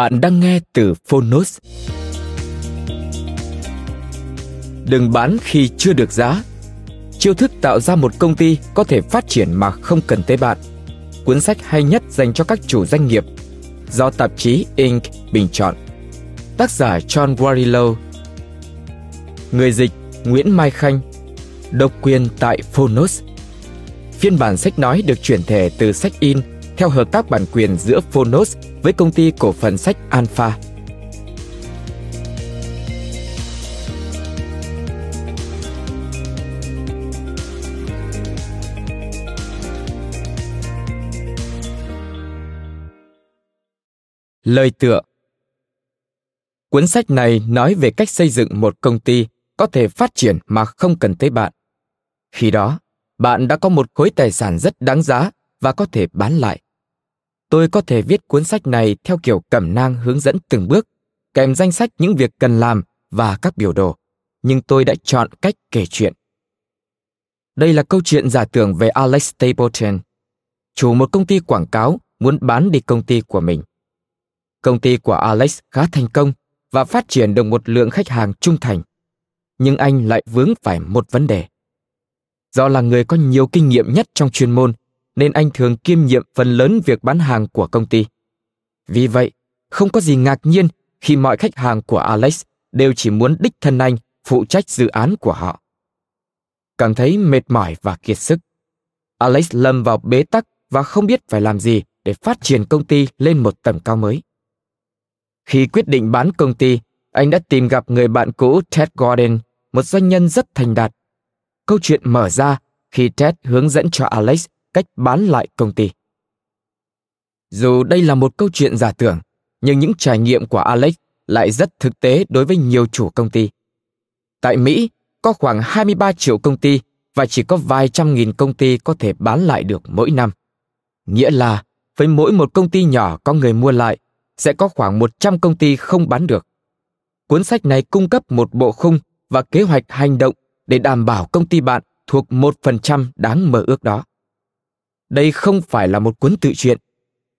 Bạn đang nghe từ Phonos. Đừng bán khi chưa được giá. Chiêu thức tạo ra một công ty có thể phát triển mà không cần tới bạn. Cuốn sách hay nhất dành cho các chủ doanh nghiệp do tạp chí Inc. bình chọn. Tác giả John Warrilow Người dịch Nguyễn Mai Khanh Độc quyền tại Phonos Phiên bản sách nói được chuyển thể từ sách in theo hợp tác bản quyền giữa Phonos với công ty cổ phần sách Alpha. Lời tựa Cuốn sách này nói về cách xây dựng một công ty có thể phát triển mà không cần tới bạn. Khi đó, bạn đã có một khối tài sản rất đáng giá và có thể bán lại. Tôi có thể viết cuốn sách này theo kiểu cẩm nang hướng dẫn từng bước, kèm danh sách những việc cần làm và các biểu đồ, nhưng tôi đã chọn cách kể chuyện. Đây là câu chuyện giả tưởng về Alex Stapleton, chủ một công ty quảng cáo muốn bán đi công ty của mình. Công ty của Alex khá thành công và phát triển được một lượng khách hàng trung thành. Nhưng anh lại vướng phải một vấn đề. Do là người có nhiều kinh nghiệm nhất trong chuyên môn nên anh thường kiêm nhiệm phần lớn việc bán hàng của công ty. Vì vậy, không có gì ngạc nhiên khi mọi khách hàng của Alex đều chỉ muốn đích thân anh phụ trách dự án của họ. Cảm thấy mệt mỏi và kiệt sức, Alex lâm vào bế tắc và không biết phải làm gì để phát triển công ty lên một tầm cao mới. Khi quyết định bán công ty, anh đã tìm gặp người bạn cũ Ted Gordon, một doanh nhân rất thành đạt. Câu chuyện mở ra khi Ted hướng dẫn cho Alex cách bán lại công ty. Dù đây là một câu chuyện giả tưởng, nhưng những trải nghiệm của Alex lại rất thực tế đối với nhiều chủ công ty. Tại Mỹ, có khoảng 23 triệu công ty và chỉ có vài trăm nghìn công ty có thể bán lại được mỗi năm. Nghĩa là, với mỗi một công ty nhỏ có người mua lại, sẽ có khoảng 100 công ty không bán được. Cuốn sách này cung cấp một bộ khung và kế hoạch hành động để đảm bảo công ty bạn thuộc 1% đáng mơ ước đó. Đây không phải là một cuốn tự truyện.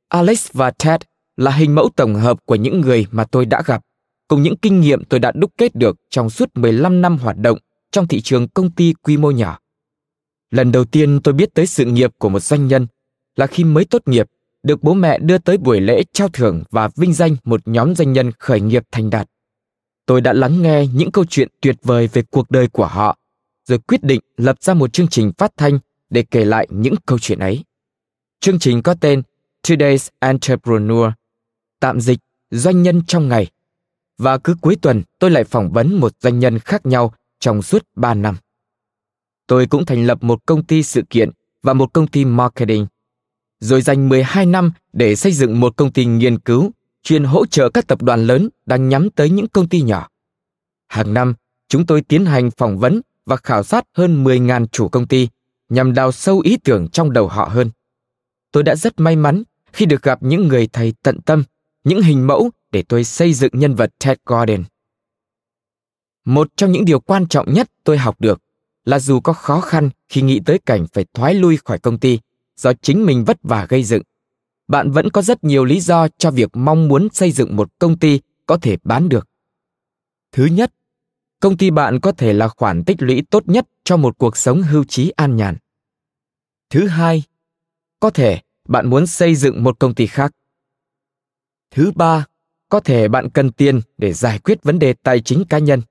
Alex và Ted là hình mẫu tổng hợp của những người mà tôi đã gặp, cùng những kinh nghiệm tôi đã đúc kết được trong suốt 15 năm hoạt động trong thị trường công ty quy mô nhỏ. Lần đầu tiên tôi biết tới sự nghiệp của một doanh nhân là khi mới tốt nghiệp, được bố mẹ đưa tới buổi lễ trao thưởng và vinh danh một nhóm doanh nhân khởi nghiệp thành đạt. Tôi đã lắng nghe những câu chuyện tuyệt vời về cuộc đời của họ, rồi quyết định lập ra một chương trình phát thanh để kể lại những câu chuyện ấy. Chương trình có tên Today's Entrepreneur, tạm dịch doanh nhân trong ngày. Và cứ cuối tuần tôi lại phỏng vấn một doanh nhân khác nhau trong suốt 3 năm. Tôi cũng thành lập một công ty sự kiện và một công ty marketing, rồi dành 12 năm để xây dựng một công ty nghiên cứu chuyên hỗ trợ các tập đoàn lớn đang nhắm tới những công ty nhỏ. Hàng năm, chúng tôi tiến hành phỏng vấn và khảo sát hơn 10.000 chủ công ty nhằm đào sâu ý tưởng trong đầu họ hơn. Tôi đã rất may mắn khi được gặp những người thầy tận tâm, những hình mẫu để tôi xây dựng nhân vật Ted Gordon. Một trong những điều quan trọng nhất tôi học được là dù có khó khăn khi nghĩ tới cảnh phải thoái lui khỏi công ty do chính mình vất vả gây dựng, bạn vẫn có rất nhiều lý do cho việc mong muốn xây dựng một công ty có thể bán được. Thứ nhất, công ty bạn có thể là khoản tích lũy tốt nhất cho một cuộc sống hưu trí an nhàn. Thứ hai, có thể bạn muốn xây dựng một công ty khác. Thứ ba, có thể bạn cần tiền để giải quyết vấn đề tài chính cá nhân.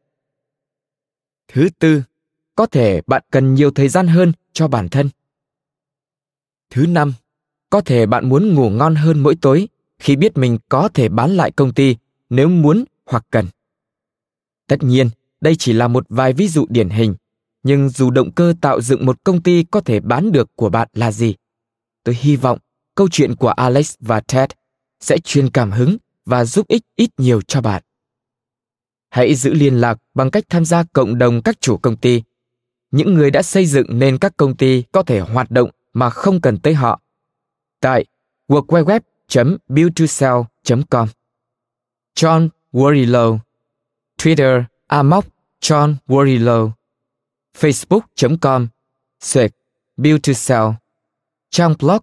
Thứ tư, có thể bạn cần nhiều thời gian hơn cho bản thân. Thứ năm, có thể bạn muốn ngủ ngon hơn mỗi tối khi biết mình có thể bán lại công ty nếu muốn hoặc cần. Tất nhiên, đây chỉ là một vài ví dụ điển hình, nhưng dù động cơ tạo dựng một công ty có thể bán được của bạn là gì, tôi hy vọng câu chuyện của Alex và Ted sẽ truyền cảm hứng và giúp ích ít nhiều cho bạn. Hãy giữ liên lạc bằng cách tham gia cộng đồng các chủ công ty. Những người đã xây dựng nên các công ty có thể hoạt động mà không cần tới họ. Tại www buildtosell com John Warrilow Twitter Amok John Warrilow Facebook.com Sệt Build to Sell Trang blog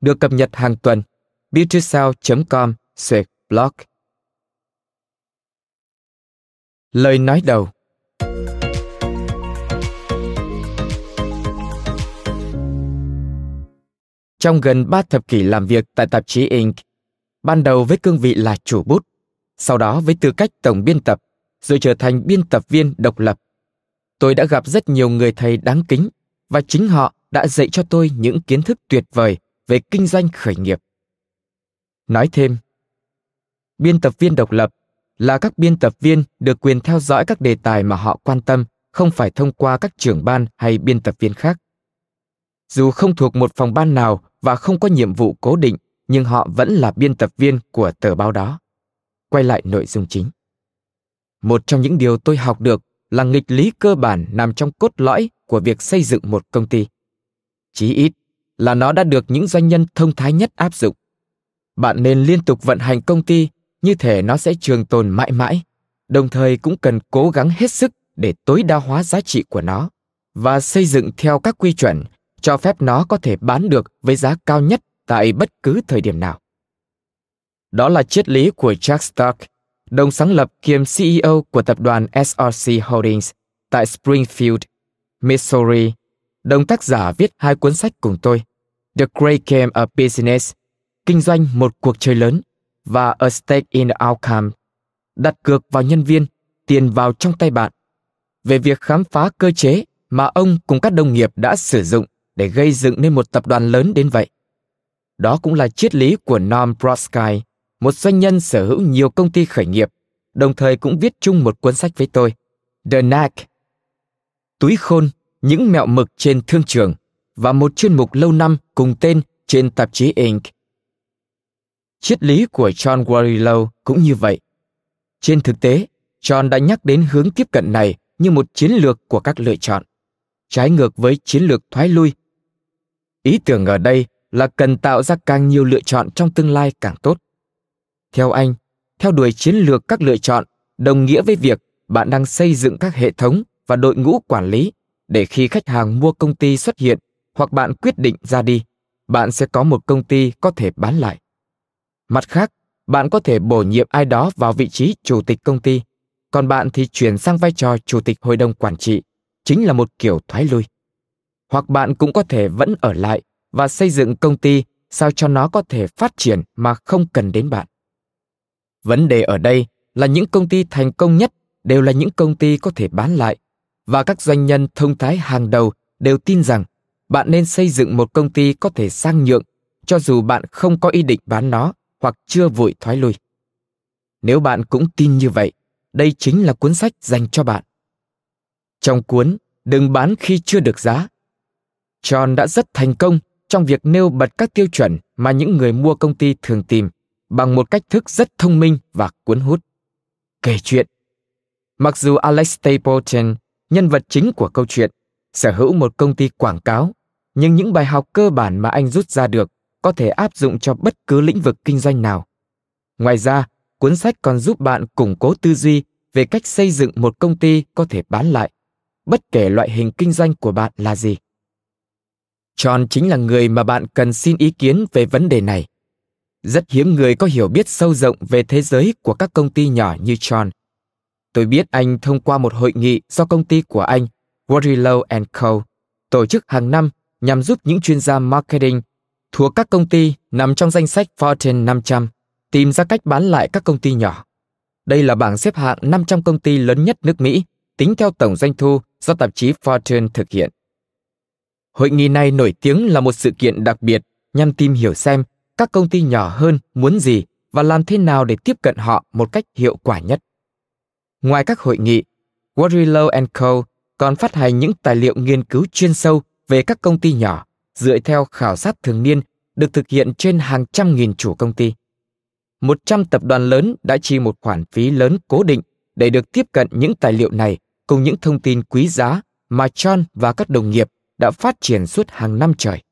được cập nhật hàng tuần buildtosell.com Sệt blog Lời nói đầu Trong gần ba thập kỷ làm việc tại tạp chí Inc., ban đầu với cương vị là chủ bút, sau đó với tư cách tổng biên tập, rồi trở thành biên tập viên độc lập. Tôi đã gặp rất nhiều người thầy đáng kính và chính họ đã dạy cho tôi những kiến thức tuyệt vời về kinh doanh khởi nghiệp. Nói thêm, biên tập viên độc lập là các biên tập viên được quyền theo dõi các đề tài mà họ quan tâm không phải thông qua các trưởng ban hay biên tập viên khác. Dù không thuộc một phòng ban nào và không có nhiệm vụ cố định, nhưng họ vẫn là biên tập viên của tờ báo đó. Quay lại nội dung chính. Một trong những điều tôi học được là nghịch lý cơ bản nằm trong cốt lõi của việc xây dựng một công ty. Chí ít là nó đã được những doanh nhân thông thái nhất áp dụng. Bạn nên liên tục vận hành công ty như thể nó sẽ trường tồn mãi mãi, đồng thời cũng cần cố gắng hết sức để tối đa hóa giá trị của nó và xây dựng theo các quy chuẩn cho phép nó có thể bán được với giá cao nhất tại bất cứ thời điểm nào. Đó là triết lý của Jack Stark, đồng sáng lập kiêm CEO của tập đoàn SRC Holdings tại Springfield, Missouri, đồng tác giả viết hai cuốn sách cùng tôi, The Great Game of Business, Kinh doanh một cuộc chơi lớn và A Stake in the Outcome, đặt cược vào nhân viên, tiền vào trong tay bạn, về việc khám phá cơ chế mà ông cùng các đồng nghiệp đã sử dụng để gây dựng nên một tập đoàn lớn đến vậy. Đó cũng là triết lý của Norm Brodsky, một doanh nhân sở hữu nhiều công ty khởi nghiệp, đồng thời cũng viết chung một cuốn sách với tôi, The Knack. Túi khôn, những mẹo mực trên thương trường và một chuyên mục lâu năm cùng tên trên tạp chí Inc. Triết lý của John Warrilow cũng như vậy. Trên thực tế, John đã nhắc đến hướng tiếp cận này như một chiến lược của các lựa chọn, trái ngược với chiến lược thoái lui ý tưởng ở đây là cần tạo ra càng nhiều lựa chọn trong tương lai càng tốt theo anh, theo đuổi chiến lược các lựa chọn, đồng nghĩa với việc bạn đang xây dựng các hệ thống và đội ngũ quản lý để khi khách hàng mua công ty xuất hiện hoặc bạn quyết định ra đi, bạn sẽ có một công ty có thể bán lại. Mặt khác, bạn có thể bổ nhiệm ai đó vào vị trí chủ tịch công ty, còn bạn thì chuyển sang vai trò chủ tịch hội đồng quản trị, chính là một kiểu thoái lui. Hoặc bạn cũng có thể vẫn ở lại và xây dựng công ty sao cho nó có thể phát triển mà không cần đến bạn vấn đề ở đây là những công ty thành công nhất đều là những công ty có thể bán lại. Và các doanh nhân thông thái hàng đầu đều tin rằng bạn nên xây dựng một công ty có thể sang nhượng cho dù bạn không có ý định bán nó hoặc chưa vội thoái lui. Nếu bạn cũng tin như vậy, đây chính là cuốn sách dành cho bạn. Trong cuốn đừng bán khi chưa được giá, John đã rất thành công trong việc nêu bật các tiêu chuẩn mà những người mua công ty thường tìm bằng một cách thức rất thông minh và cuốn hút. Kể chuyện Mặc dù Alex Stapleton, nhân vật chính của câu chuyện, sở hữu một công ty quảng cáo, nhưng những bài học cơ bản mà anh rút ra được có thể áp dụng cho bất cứ lĩnh vực kinh doanh nào. Ngoài ra, cuốn sách còn giúp bạn củng cố tư duy về cách xây dựng một công ty có thể bán lại, bất kể loại hình kinh doanh của bạn là gì. John chính là người mà bạn cần xin ý kiến về vấn đề này. Rất hiếm người có hiểu biết sâu rộng về thế giới của các công ty nhỏ như John. Tôi biết anh thông qua một hội nghị do công ty của anh Waterlow Co. tổ chức hàng năm nhằm giúp những chuyên gia marketing thuộc các công ty nằm trong danh sách Fortune 500 tìm ra cách bán lại các công ty nhỏ. Đây là bảng xếp hạng 500 công ty lớn nhất nước Mỹ, tính theo tổng doanh thu do tạp chí Fortune thực hiện. Hội nghị này nổi tiếng là một sự kiện đặc biệt nhằm tìm hiểu xem các công ty nhỏ hơn muốn gì và làm thế nào để tiếp cận họ một cách hiệu quả nhất. Ngoài các hội nghị, Waterlow Co. còn phát hành những tài liệu nghiên cứu chuyên sâu về các công ty nhỏ dựa theo khảo sát thường niên được thực hiện trên hàng trăm nghìn chủ công ty. Một trăm tập đoàn lớn đã chi một khoản phí lớn cố định để được tiếp cận những tài liệu này cùng những thông tin quý giá mà John và các đồng nghiệp đã phát triển suốt hàng năm trời.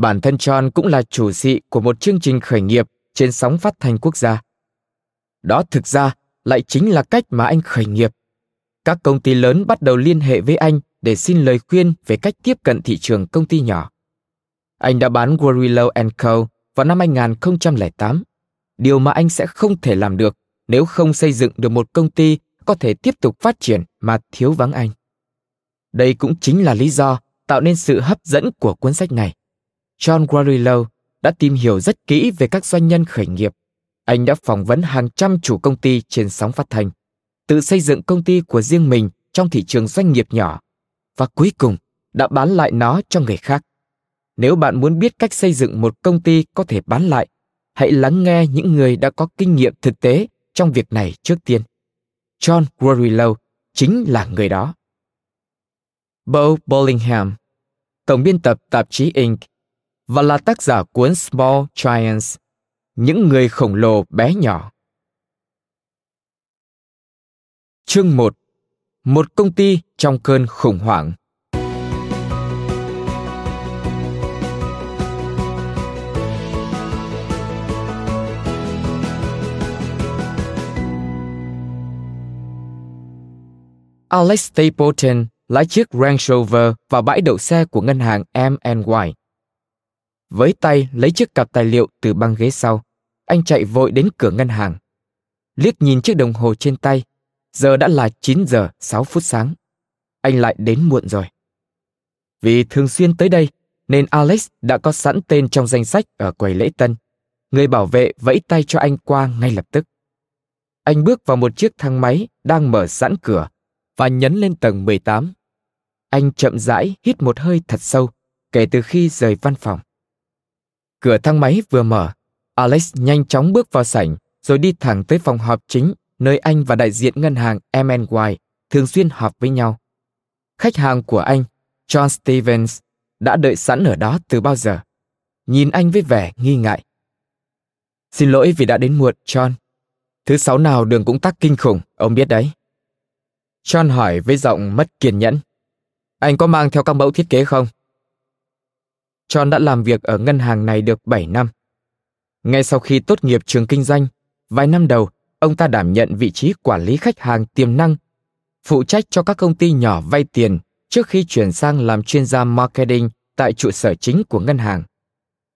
Bản thân John cũng là chủ sĩ của một chương trình khởi nghiệp trên sóng phát thanh quốc gia. Đó thực ra lại chính là cách mà anh khởi nghiệp. Các công ty lớn bắt đầu liên hệ với anh để xin lời khuyên về cách tiếp cận thị trường công ty nhỏ. Anh đã bán Warillo Co. vào năm 2008, điều mà anh sẽ không thể làm được nếu không xây dựng được một công ty có thể tiếp tục phát triển mà thiếu vắng anh. Đây cũng chính là lý do tạo nên sự hấp dẫn của cuốn sách này. John Guarillo đã tìm hiểu rất kỹ về các doanh nhân khởi nghiệp. Anh đã phỏng vấn hàng trăm chủ công ty trên sóng phát thanh, tự xây dựng công ty của riêng mình trong thị trường doanh nghiệp nhỏ và cuối cùng đã bán lại nó cho người khác. Nếu bạn muốn biết cách xây dựng một công ty có thể bán lại, hãy lắng nghe những người đã có kinh nghiệm thực tế trong việc này trước tiên. John Guarillo chính là người đó. Bo Bollingham, tổng biên tập tạp chí Inc và là tác giả cuốn Small Giants, những người khổng lồ bé nhỏ. Chương 1 Một công ty trong cơn khủng hoảng Alex Stapleton lái chiếc Range Rover vào bãi đậu xe của ngân hàng M&Y. Với tay lấy chiếc cặp tài liệu từ băng ghế sau, anh chạy vội đến cửa ngân hàng. Liếc nhìn chiếc đồng hồ trên tay, giờ đã là 9 giờ 6 phút sáng. Anh lại đến muộn rồi. Vì thường xuyên tới đây, nên Alex đã có sẵn tên trong danh sách ở quầy lễ tân. Người bảo vệ vẫy tay cho anh qua ngay lập tức. Anh bước vào một chiếc thang máy đang mở sẵn cửa và nhấn lên tầng 18. Anh chậm rãi hít một hơi thật sâu kể từ khi rời văn phòng. Cửa thang máy vừa mở, Alex nhanh chóng bước vào sảnh rồi đi thẳng tới phòng họp chính nơi anh và đại diện ngân hàng MNY thường xuyên họp với nhau. Khách hàng của anh, John Stevens, đã đợi sẵn ở đó từ bao giờ. Nhìn anh với vẻ nghi ngại. Xin lỗi vì đã đến muộn, John. Thứ sáu nào đường cũng tắc kinh khủng, ông biết đấy. John hỏi với giọng mất kiên nhẫn. Anh có mang theo các mẫu thiết kế không? John đã làm việc ở ngân hàng này được 7 năm. Ngay sau khi tốt nghiệp trường kinh doanh, vài năm đầu, ông ta đảm nhận vị trí quản lý khách hàng tiềm năng, phụ trách cho các công ty nhỏ vay tiền trước khi chuyển sang làm chuyên gia marketing tại trụ sở chính của ngân hàng.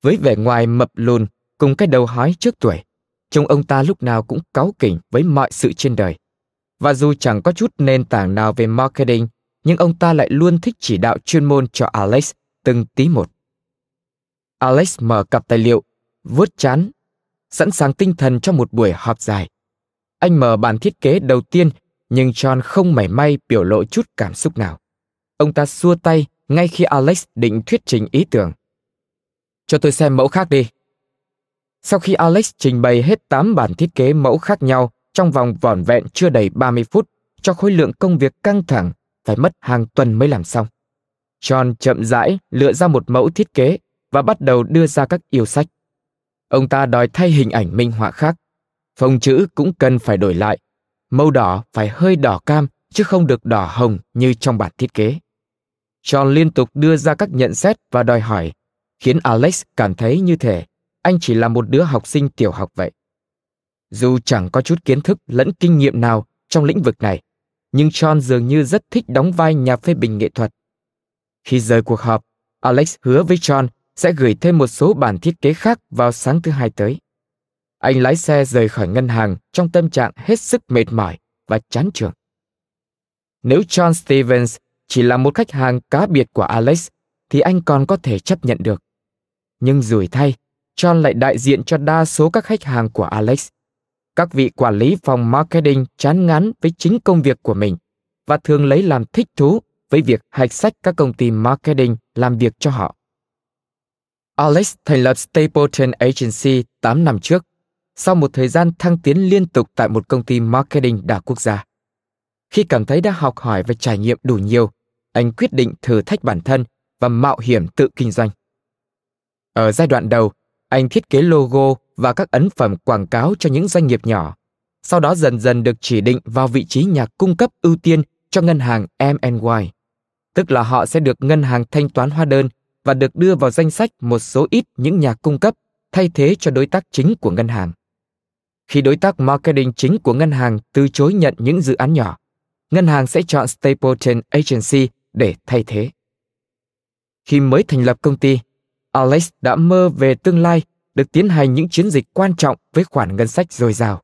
Với vẻ ngoài mập lùn cùng cái đầu hói trước tuổi, trông ông ta lúc nào cũng cáu kỉnh với mọi sự trên đời. Và dù chẳng có chút nền tảng nào về marketing, nhưng ông ta lại luôn thích chỉ đạo chuyên môn cho Alex từng tí một. Alex mở cặp tài liệu, vuốt chán, sẵn sàng tinh thần cho một buổi họp dài. Anh mở bản thiết kế đầu tiên, nhưng John không mảy may biểu lộ chút cảm xúc nào. Ông ta xua tay ngay khi Alex định thuyết trình ý tưởng. Cho tôi xem mẫu khác đi. Sau khi Alex trình bày hết 8 bản thiết kế mẫu khác nhau trong vòng vỏn vẹn chưa đầy 30 phút cho khối lượng công việc căng thẳng phải mất hàng tuần mới làm xong. John chậm rãi lựa ra một mẫu thiết kế và bắt đầu đưa ra các yêu sách. Ông ta đòi thay hình ảnh minh họa khác. Phông chữ cũng cần phải đổi lại. Màu đỏ phải hơi đỏ cam chứ không được đỏ hồng như trong bản thiết kế. John liên tục đưa ra các nhận xét và đòi hỏi, khiến Alex cảm thấy như thể anh chỉ là một đứa học sinh tiểu học vậy. Dù chẳng có chút kiến thức lẫn kinh nghiệm nào trong lĩnh vực này, nhưng John dường như rất thích đóng vai nhà phê bình nghệ thuật. Khi rời cuộc họp, Alex hứa với John sẽ gửi thêm một số bản thiết kế khác vào sáng thứ hai tới. Anh lái xe rời khỏi ngân hàng trong tâm trạng hết sức mệt mỏi và chán trường. Nếu John Stevens chỉ là một khách hàng cá biệt của Alex thì anh còn có thể chấp nhận được. Nhưng rủi thay, John lại đại diện cho đa số các khách hàng của Alex. Các vị quản lý phòng marketing chán ngán với chính công việc của mình và thường lấy làm thích thú với việc hạch sách các công ty marketing làm việc cho họ. Alex thành lập Stapleton Agency 8 năm trước, sau một thời gian thăng tiến liên tục tại một công ty marketing đa quốc gia. Khi cảm thấy đã học hỏi và trải nghiệm đủ nhiều, anh quyết định thử thách bản thân và mạo hiểm tự kinh doanh. Ở giai đoạn đầu, anh thiết kế logo và các ấn phẩm quảng cáo cho những doanh nghiệp nhỏ. Sau đó dần dần được chỉ định vào vị trí nhà cung cấp ưu tiên cho ngân hàng M&Y, tức là họ sẽ được ngân hàng thanh toán hóa đơn và được đưa vào danh sách một số ít những nhà cung cấp thay thế cho đối tác chính của ngân hàng. Khi đối tác marketing chính của ngân hàng từ chối nhận những dự án nhỏ, ngân hàng sẽ chọn Stapleton Agency để thay thế. Khi mới thành lập công ty, Alex đã mơ về tương lai được tiến hành những chiến dịch quan trọng với khoản ngân sách dồi dào.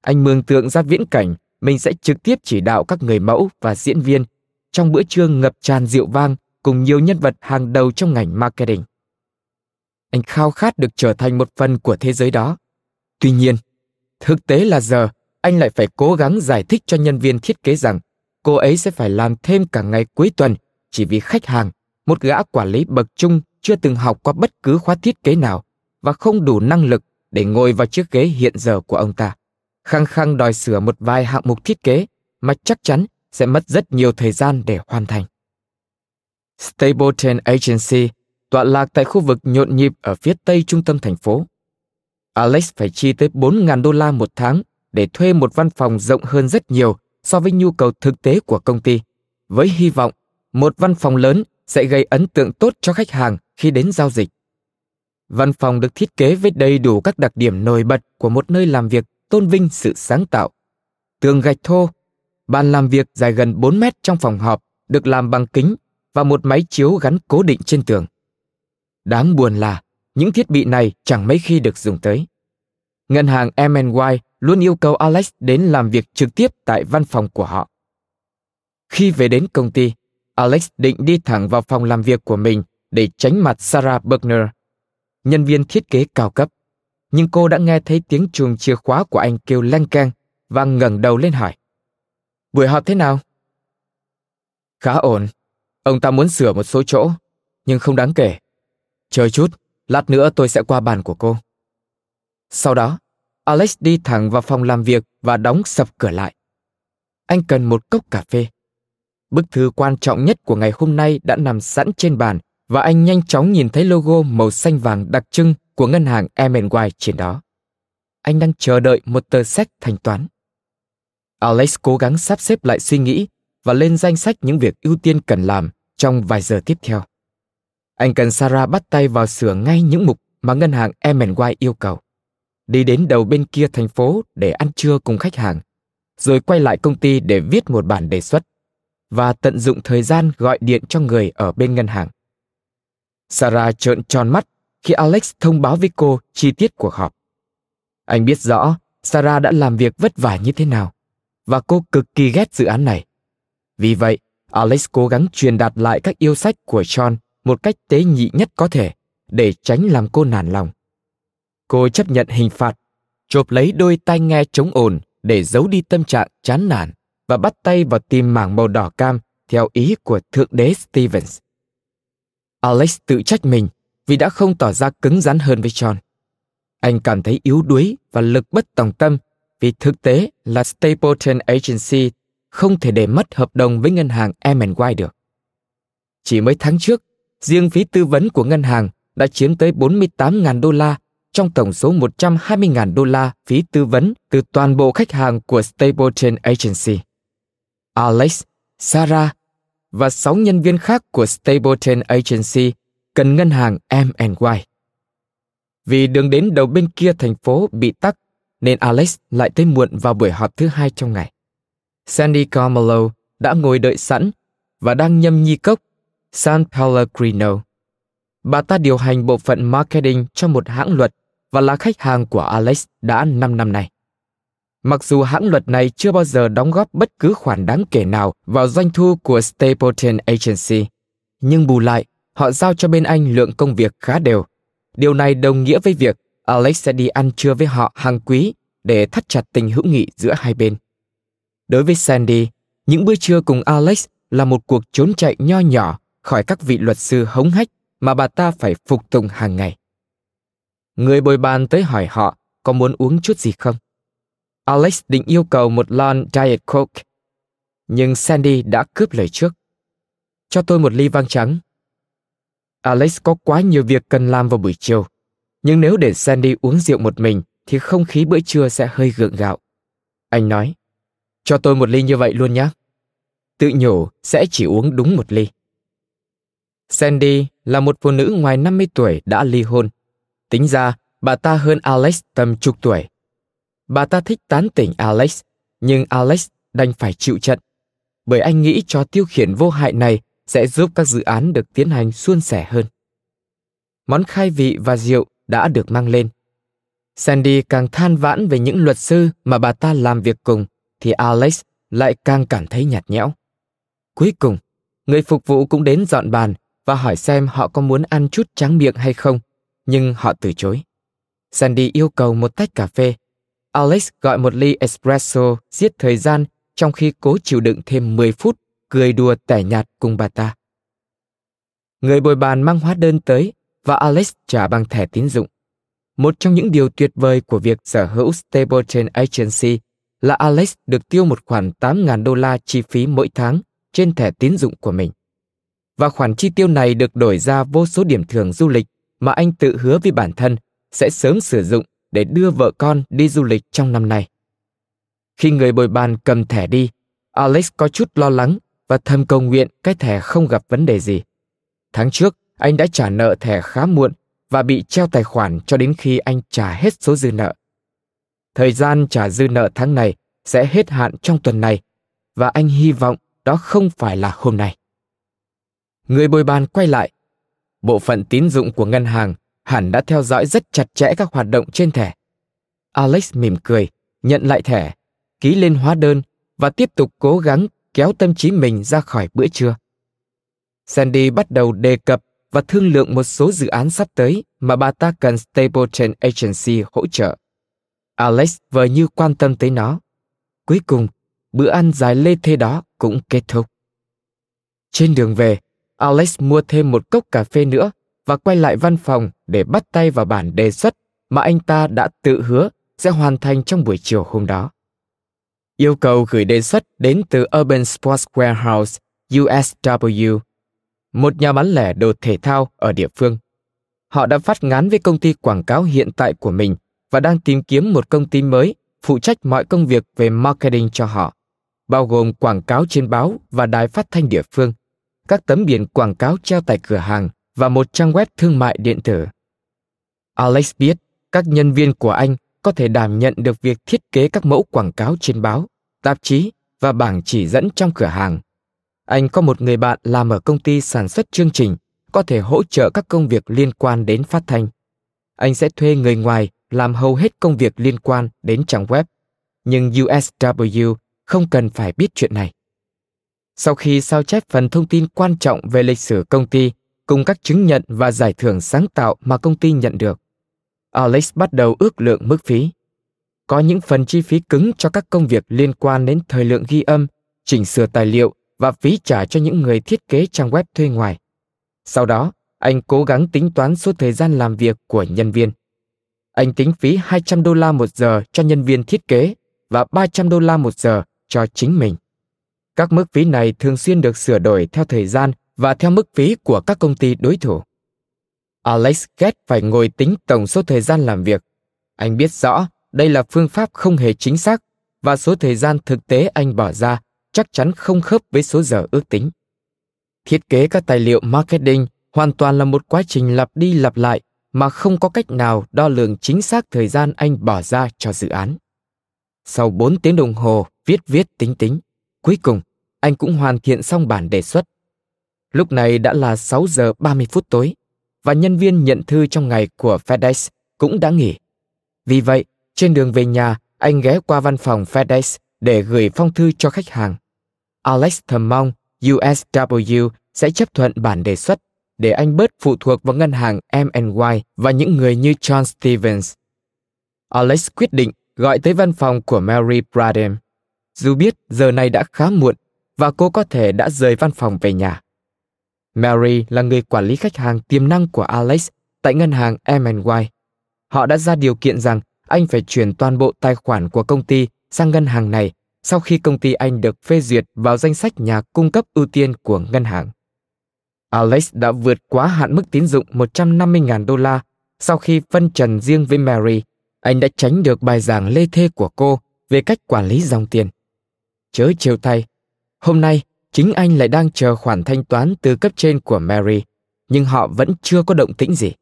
Anh mường tượng ra viễn cảnh mình sẽ trực tiếp chỉ đạo các người mẫu và diễn viên trong bữa trưa ngập tràn rượu vang cùng nhiều nhân vật hàng đầu trong ngành marketing. Anh khao khát được trở thành một phần của thế giới đó. Tuy nhiên, thực tế là giờ anh lại phải cố gắng giải thích cho nhân viên thiết kế rằng cô ấy sẽ phải làm thêm cả ngày cuối tuần chỉ vì khách hàng, một gã quản lý bậc trung chưa từng học qua bất cứ khóa thiết kế nào và không đủ năng lực để ngồi vào chiếc ghế hiện giờ của ông ta. Khăng khăng đòi sửa một vài hạng mục thiết kế mà chắc chắn sẽ mất rất nhiều thời gian để hoàn thành. Stapleton Agency tọa lạc tại khu vực nhộn nhịp ở phía tây trung tâm thành phố. Alex phải chi tới 4.000 đô la một tháng để thuê một văn phòng rộng hơn rất nhiều so với nhu cầu thực tế của công ty, với hy vọng một văn phòng lớn sẽ gây ấn tượng tốt cho khách hàng khi đến giao dịch. Văn phòng được thiết kế với đầy đủ các đặc điểm nổi bật của một nơi làm việc tôn vinh sự sáng tạo. Tường gạch thô, bàn làm việc dài gần 4 mét trong phòng họp được làm bằng kính và một máy chiếu gắn cố định trên tường. Đáng buồn là những thiết bị này chẳng mấy khi được dùng tới. Ngân hàng M&Y luôn yêu cầu Alex đến làm việc trực tiếp tại văn phòng của họ. Khi về đến công ty, Alex định đi thẳng vào phòng làm việc của mình để tránh mặt Sarah Bergner, nhân viên thiết kế cao cấp. Nhưng cô đã nghe thấy tiếng chuông chìa khóa của anh kêu leng keng và ngẩng đầu lên hỏi. Buổi họp thế nào? Khá ổn. Ông ta muốn sửa một số chỗ, nhưng không đáng kể. Chờ chút, lát nữa tôi sẽ qua bàn của cô. Sau đó, Alex đi thẳng vào phòng làm việc và đóng sập cửa lại. Anh cần một cốc cà phê. Bức thư quan trọng nhất của ngày hôm nay đã nằm sẵn trên bàn và anh nhanh chóng nhìn thấy logo màu xanh vàng đặc trưng của ngân hàng M&Y trên đó. Anh đang chờ đợi một tờ sách thanh toán. Alex cố gắng sắp xếp lại suy nghĩ và lên danh sách những việc ưu tiên cần làm trong vài giờ tiếp theo. Anh cần Sarah bắt tay vào sửa ngay những mục mà ngân hàng M&Y yêu cầu. Đi đến đầu bên kia thành phố để ăn trưa cùng khách hàng, rồi quay lại công ty để viết một bản đề xuất và tận dụng thời gian gọi điện cho người ở bên ngân hàng. Sarah trợn tròn mắt khi Alex thông báo với cô chi tiết cuộc họp. Anh biết rõ Sarah đã làm việc vất vả như thế nào và cô cực kỳ ghét dự án này. Vì vậy, Alex cố gắng truyền đạt lại các yêu sách của John một cách tế nhị nhất có thể để tránh làm cô nản lòng. Cô chấp nhận hình phạt, chộp lấy đôi tai nghe chống ồn để giấu đi tâm trạng chán nản và bắt tay vào tìm mảng màu đỏ cam theo ý của Thượng đế Stevens. Alex tự trách mình vì đã không tỏ ra cứng rắn hơn với John. Anh cảm thấy yếu đuối và lực bất tòng tâm vì thực tế là Stapleton Agency không thể để mất hợp đồng với ngân hàng M&Y được. Chỉ mấy tháng trước, riêng phí tư vấn của ngân hàng đã chiếm tới 48.000 đô la trong tổng số 120.000 đô la phí tư vấn từ toàn bộ khách hàng của Stapleton Agency. Alex, Sarah và 6 nhân viên khác của Stapleton Agency cần ngân hàng M&Y. Vì đường đến đầu bên kia thành phố bị tắc, nên Alex lại tới muộn vào buổi họp thứ hai trong ngày. Sandy Carmelo đã ngồi đợi sẵn và đang nhâm nhi cốc San Pellegrino. Bà ta điều hành bộ phận marketing cho một hãng luật và là khách hàng của Alex đã 5 năm nay. Mặc dù hãng luật này chưa bao giờ đóng góp bất cứ khoản đáng kể nào vào doanh thu của Stapleton Agency, nhưng bù lại, họ giao cho bên anh lượng công việc khá đều. Điều này đồng nghĩa với việc Alex sẽ đi ăn trưa với họ hàng quý để thắt chặt tình hữu nghị giữa hai bên. Đối với Sandy, những bữa trưa cùng Alex là một cuộc trốn chạy nho nhỏ khỏi các vị luật sư hống hách mà bà ta phải phục tùng hàng ngày. Người bồi bàn tới hỏi họ có muốn uống chút gì không. Alex định yêu cầu một lon Diet Coke, nhưng Sandy đã cướp lời trước. Cho tôi một ly vang trắng. Alex có quá nhiều việc cần làm vào buổi chiều, nhưng nếu để Sandy uống rượu một mình thì không khí bữa trưa sẽ hơi gượng gạo. Anh nói, cho tôi một ly như vậy luôn nhé. Tự nhủ sẽ chỉ uống đúng một ly. Sandy là một phụ nữ ngoài 50 tuổi đã ly hôn. Tính ra, bà ta hơn Alex tầm chục tuổi. Bà ta thích tán tỉnh Alex, nhưng Alex đành phải chịu trận. Bởi anh nghĩ cho tiêu khiển vô hại này sẽ giúp các dự án được tiến hành suôn sẻ hơn. Món khai vị và rượu đã được mang lên. Sandy càng than vãn về những luật sư mà bà ta làm việc cùng, thì Alex lại càng cảm thấy nhạt nhẽo. Cuối cùng, người phục vụ cũng đến dọn bàn và hỏi xem họ có muốn ăn chút tráng miệng hay không, nhưng họ từ chối. Sandy yêu cầu một tách cà phê. Alex gọi một ly espresso giết thời gian trong khi cố chịu đựng thêm 10 phút cười đùa tẻ nhạt cùng bà ta. Người bồi bàn mang hóa đơn tới và Alex trả bằng thẻ tín dụng. Một trong những điều tuyệt vời của việc sở hữu Stapleton Agency là Alex được tiêu một khoản 8.000 đô la chi phí mỗi tháng trên thẻ tín dụng của mình. Và khoản chi tiêu này được đổi ra vô số điểm thưởng du lịch mà anh tự hứa với bản thân sẽ sớm sử dụng để đưa vợ con đi du lịch trong năm nay. Khi người bồi bàn cầm thẻ đi, Alex có chút lo lắng và thầm cầu nguyện cái thẻ không gặp vấn đề gì. Tháng trước, anh đã trả nợ thẻ khá muộn và bị treo tài khoản cho đến khi anh trả hết số dư nợ. Thời gian trả dư nợ tháng này sẽ hết hạn trong tuần này và anh hy vọng đó không phải là hôm nay. Người bồi bàn quay lại. Bộ phận tín dụng của ngân hàng hẳn đã theo dõi rất chặt chẽ các hoạt động trên thẻ. Alex mỉm cười, nhận lại thẻ, ký lên hóa đơn và tiếp tục cố gắng kéo tâm trí mình ra khỏi bữa trưa. Sandy bắt đầu đề cập và thương lượng một số dự án sắp tới mà bà ta cần Stapleton Agency hỗ trợ. Alex vờ như quan tâm tới nó. Cuối cùng, bữa ăn dài lê thê đó cũng kết thúc. Trên đường về, Alex mua thêm một cốc cà phê nữa và quay lại văn phòng để bắt tay vào bản đề xuất mà anh ta đã tự hứa sẽ hoàn thành trong buổi chiều hôm đó. Yêu cầu gửi đề xuất đến từ Urban Sports Warehouse, USW, một nhà bán lẻ đồ thể thao ở địa phương. Họ đã phát ngán với công ty quảng cáo hiện tại của mình và đang tìm kiếm một công ty mới phụ trách mọi công việc về marketing cho họ, bao gồm quảng cáo trên báo và đài phát thanh địa phương, các tấm biển quảng cáo treo tại cửa hàng và một trang web thương mại điện tử. Alex biết các nhân viên của anh có thể đảm nhận được việc thiết kế các mẫu quảng cáo trên báo, tạp chí và bảng chỉ dẫn trong cửa hàng. Anh có một người bạn làm ở công ty sản xuất chương trình, có thể hỗ trợ các công việc liên quan đến phát thanh. Anh sẽ thuê người ngoài làm hầu hết công việc liên quan đến trang web, nhưng USW không cần phải biết chuyện này. Sau khi sao chép phần thông tin quan trọng về lịch sử công ty cùng các chứng nhận và giải thưởng sáng tạo mà công ty nhận được, Alex bắt đầu ước lượng mức phí. Có những phần chi phí cứng cho các công việc liên quan đến thời lượng ghi âm, chỉnh sửa tài liệu và phí trả cho những người thiết kế trang web thuê ngoài. Sau đó, anh cố gắng tính toán số thời gian làm việc của nhân viên. Anh tính phí 200 đô la một giờ cho nhân viên thiết kế và 300 đô la một giờ cho chính mình. Các mức phí này thường xuyên được sửa đổi theo thời gian và theo mức phí của các công ty đối thủ. Alex ghét phải ngồi tính tổng số thời gian làm việc. Anh biết rõ đây là phương pháp không hề chính xác và số thời gian thực tế anh bỏ ra chắc chắn không khớp với số giờ ước tính. Thiết kế các tài liệu marketing hoàn toàn là một quá trình lặp đi lặp lại mà không có cách nào đo lường chính xác thời gian anh bỏ ra cho dự án. Sau 4 tiếng đồng hồ viết viết tính tính, cuối cùng anh cũng hoàn thiện xong bản đề xuất. Lúc này đã là 6 giờ 30 phút tối và nhân viên nhận thư trong ngày của FedEx cũng đã nghỉ. Vì vậy, trên đường về nhà, anh ghé qua văn phòng FedEx để gửi phong thư cho khách hàng. Alex thầm mong USW sẽ chấp thuận bản đề xuất để anh bớt phụ thuộc vào ngân hàng M&Y và những người như John Stevens. Alex quyết định gọi tới văn phòng của Mary Bradham. Dù biết giờ này đã khá muộn và cô có thể đã rời văn phòng về nhà. Mary là người quản lý khách hàng tiềm năng của Alex tại ngân hàng M&Y. Họ đã ra điều kiện rằng anh phải chuyển toàn bộ tài khoản của công ty sang ngân hàng này sau khi công ty anh được phê duyệt vào danh sách nhà cung cấp ưu tiên của ngân hàng. Alex đã vượt quá hạn mức tín dụng 150.000 đô la sau khi phân trần riêng với Mary. Anh đã tránh được bài giảng lê thê của cô về cách quản lý dòng tiền. Chớ chiều thay, hôm nay chính anh lại đang chờ khoản thanh toán từ cấp trên của Mary, nhưng họ vẫn chưa có động tĩnh gì.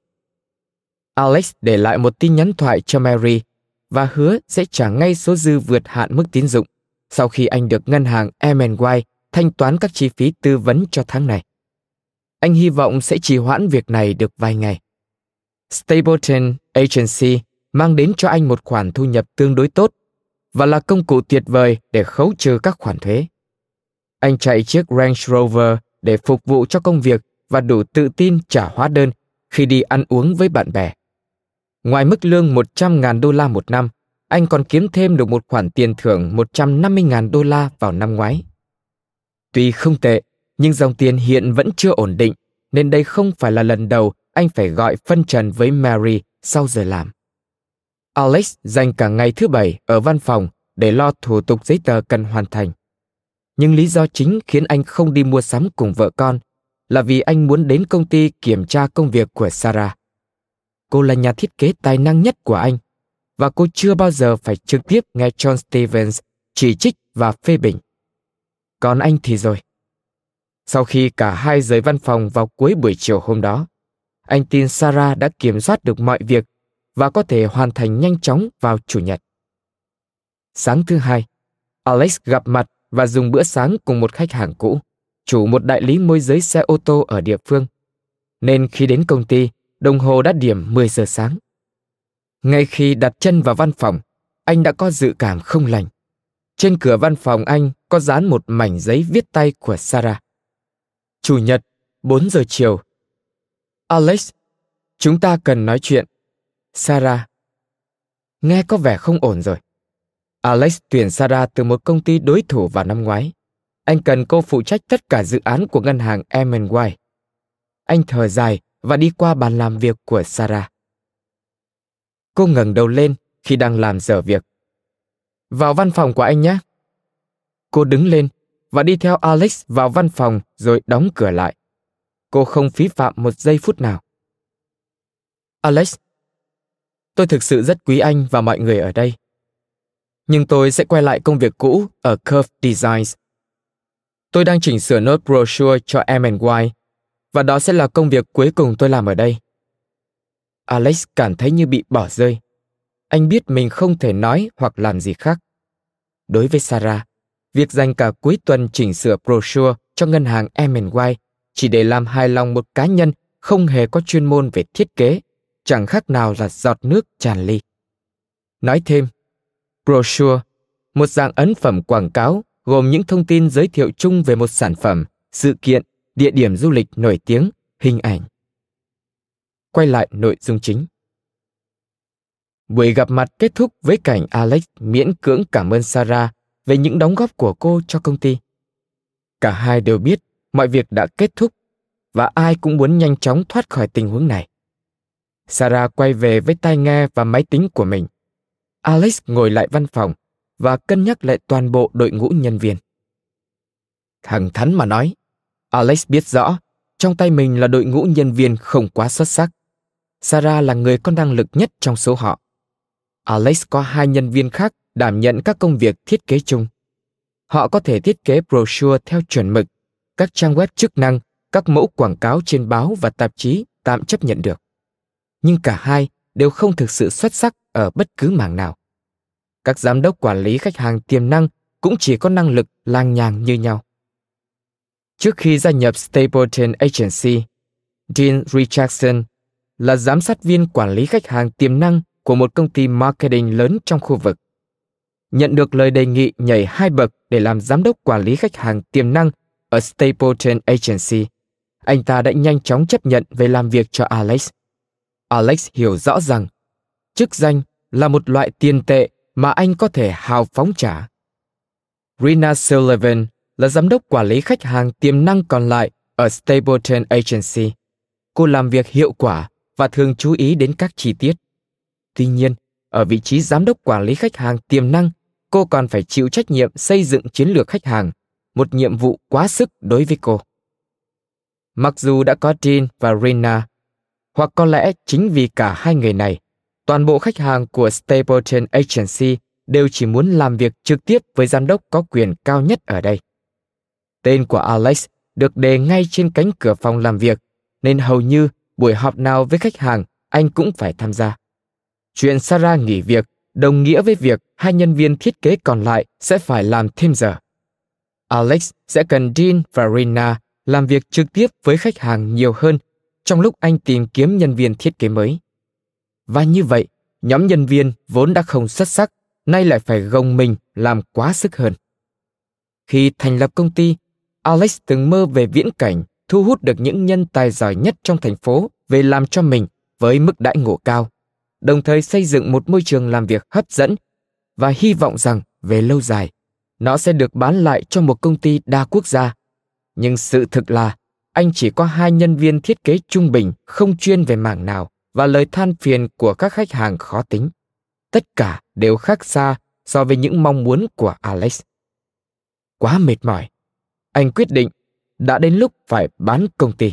Alex để lại một tin nhắn thoại cho Mary và hứa sẽ trả ngay số dư vượt hạn mức tín dụng sau khi anh được ngân hàng M&Y thanh toán các chi phí tư vấn cho tháng này. Anh hy vọng sẽ trì hoãn việc này được vài ngày. Stapleton Agency mang đến cho anh một khoản thu nhập tương đối tốt và là công cụ tuyệt vời để khấu trừ các khoản thuế. Anh chạy chiếc Range Rover để phục vụ cho công việc và đủ tự tin trả hóa đơn khi đi ăn uống với bạn bè. Ngoài mức lương 100.000 đô la một năm, anh còn kiếm thêm được một khoản tiền thưởng 150.000 đô la vào năm ngoái. Tuy không tệ, nhưng dòng tiền hiện vẫn chưa ổn định, nên đây không phải là lần đầu anh phải gọi phân trần với Mary sau giờ làm. Alex dành cả ngày thứ bảy ở văn phòng để lo thủ tục giấy tờ cần hoàn thành. Nhưng lý do chính khiến anh không đi mua sắm cùng vợ con là vì anh muốn đến công ty kiểm tra công việc của Sarah. Cô là nhà thiết kế tài năng nhất của anh và cô chưa bao giờ phải trực tiếp nghe John Stevens chỉ trích và phê bình. Còn anh thì rồi. Sau khi cả hai rời văn phòng vào cuối buổi chiều hôm đó, anh tin Sarah đã kiểm soát được mọi việc và có thể hoàn thành nhanh chóng vào chủ nhật. Sáng thứ hai, Alex gặp mặt và dùng bữa sáng cùng một khách hàng cũ, chủ một đại lý môi giới xe ô tô ở địa phương. Nên khi đến công ty, đồng hồ đã điểm 10 giờ sáng. Ngay khi đặt chân vào văn phòng, anh đã có dự cảm không lành. Trên cửa văn phòng anh có dán một mảnh giấy viết tay của Sarah. Chủ nhật, 4 giờ chiều. Alex, chúng ta cần nói chuyện. Sarah. Nghe có vẻ không ổn rồi. Alex tuyển Sarah từ một công ty đối thủ vào năm ngoái. Anh cần cô phụ trách tất cả dự án của ngân hàng M&Y. Anh thở dài và đi qua bàn làm việc của Sarah. Cô ngẩng đầu lên khi đang làm dở việc. Vào văn phòng của anh nhé. Cô đứng lên và đi theo Alex vào văn phòng rồi đóng cửa lại. Cô không phí phạm một giây phút nào. Alex, tôi thực sự rất quý anh và mọi người ở đây. Nhưng tôi sẽ quay lại công việc cũ ở Curve Designs. Tôi đang chỉnh sửa nốt brochure cho M&Y và đó sẽ là công việc cuối cùng tôi làm ở đây. Alex cảm thấy như bị bỏ rơi. Anh biết mình không thể nói hoặc làm gì khác. Đối với Sarah, việc dành cả cuối tuần chỉnh sửa brochure cho ngân hàng M&Y chỉ để làm hài lòng một cá nhân không hề có chuyên môn về thiết kế, chẳng khác nào là giọt nước tràn ly. Nói thêm, brochure, một dạng ấn phẩm quảng cáo gồm những thông tin giới thiệu chung về một sản phẩm, sự kiện, địa điểm du lịch nổi tiếng, hình ảnh. Quay lại nội dung chính. Buổi gặp mặt kết thúc với cảnh Alex miễn cưỡng cảm ơn Sarah về những đóng góp của cô cho công ty. Cả hai đều biết mọi việc đã kết thúc và ai cũng muốn nhanh chóng thoát khỏi tình huống này. Sarah quay về với tai nghe và máy tính của mình. Alex ngồi lại văn phòng và cân nhắc lại toàn bộ đội ngũ nhân viên. Thẳng thắn mà nói, Alex biết rõ trong tay mình là đội ngũ nhân viên không quá xuất sắc. Sarah là người có năng lực nhất trong số họ. Alex có hai nhân viên khác đảm nhận các công việc thiết kế chung. Họ có thể thiết kế brochure theo chuẩn mực, các trang web chức năng, các mẫu quảng cáo trên báo và tạp chí tạm chấp nhận được. Nhưng cả hai đều không thực sự xuất sắc ở bất cứ mảng nào. Các giám đốc quản lý khách hàng tiềm năng cũng chỉ có năng lực lang nhàng như nhau. Trước khi gia nhập Stapleton Agency, Dean Richardson là giám sát viên quản lý khách hàng tiềm năng của một công ty marketing lớn trong khu vực nhận được lời đề nghị nhảy hai bậc để làm giám đốc quản lý khách hàng tiềm năng ở Stapleton Agency. Anh ta đã nhanh chóng chấp nhận về làm việc cho Alex. Alex hiểu rõ rằng chức danh là một loại tiền tệ mà anh có thể hào phóng trả. Rina Sullivan là giám đốc quản lý khách hàng tiềm năng còn lại ở Stapleton Agency. Cô làm việc hiệu quả và thường chú ý đến các chi tiết. Tuy nhiên, ở vị trí giám đốc quản lý khách hàng tiềm năng, cô còn phải chịu trách nhiệm xây dựng chiến lược khách hàng, một nhiệm vụ quá sức đối với cô. Mặc dù đã có Jean và Rina, hoặc có lẽ chính vì cả hai người này, toàn bộ khách hàng của Stapleton Agency đều chỉ muốn làm việc trực tiếp với giám đốc có quyền cao nhất ở đây. Tên của Alex được đề ngay trên cánh cửa phòng làm việc, nên hầu như buổi họp nào với khách hàng anh cũng phải tham gia. Chuyện Sarah nghỉ việc đồng nghĩa với việc hai nhân viên thiết kế còn lại sẽ phải làm thêm giờ. Alex sẽ cần Dean và Rina làm việc trực tiếp với khách hàng nhiều hơn trong lúc anh tìm kiếm nhân viên thiết kế mới. Và như vậy, nhóm nhân viên vốn đã không xuất sắc, nay lại phải gồng mình làm quá sức hơn. Khi thành lập công ty, Alex từng mơ về viễn cảnh thu hút được những nhân tài giỏi nhất trong thành phố về làm cho mình với mức đãi ngộ cao, đồng thời xây dựng một môi trường làm việc hấp dẫn và hy vọng rằng về lâu dài, nó sẽ được bán lại cho một công ty đa quốc gia. Nhưng sự thực là anh chỉ có hai nhân viên thiết kế trung bình không chuyên về mảng nào và lời than phiền của các khách hàng khó tính. Tất cả đều khác xa so với những mong muốn của Alex. Quá mệt mỏi, anh quyết định đã đến lúc phải bán công ty.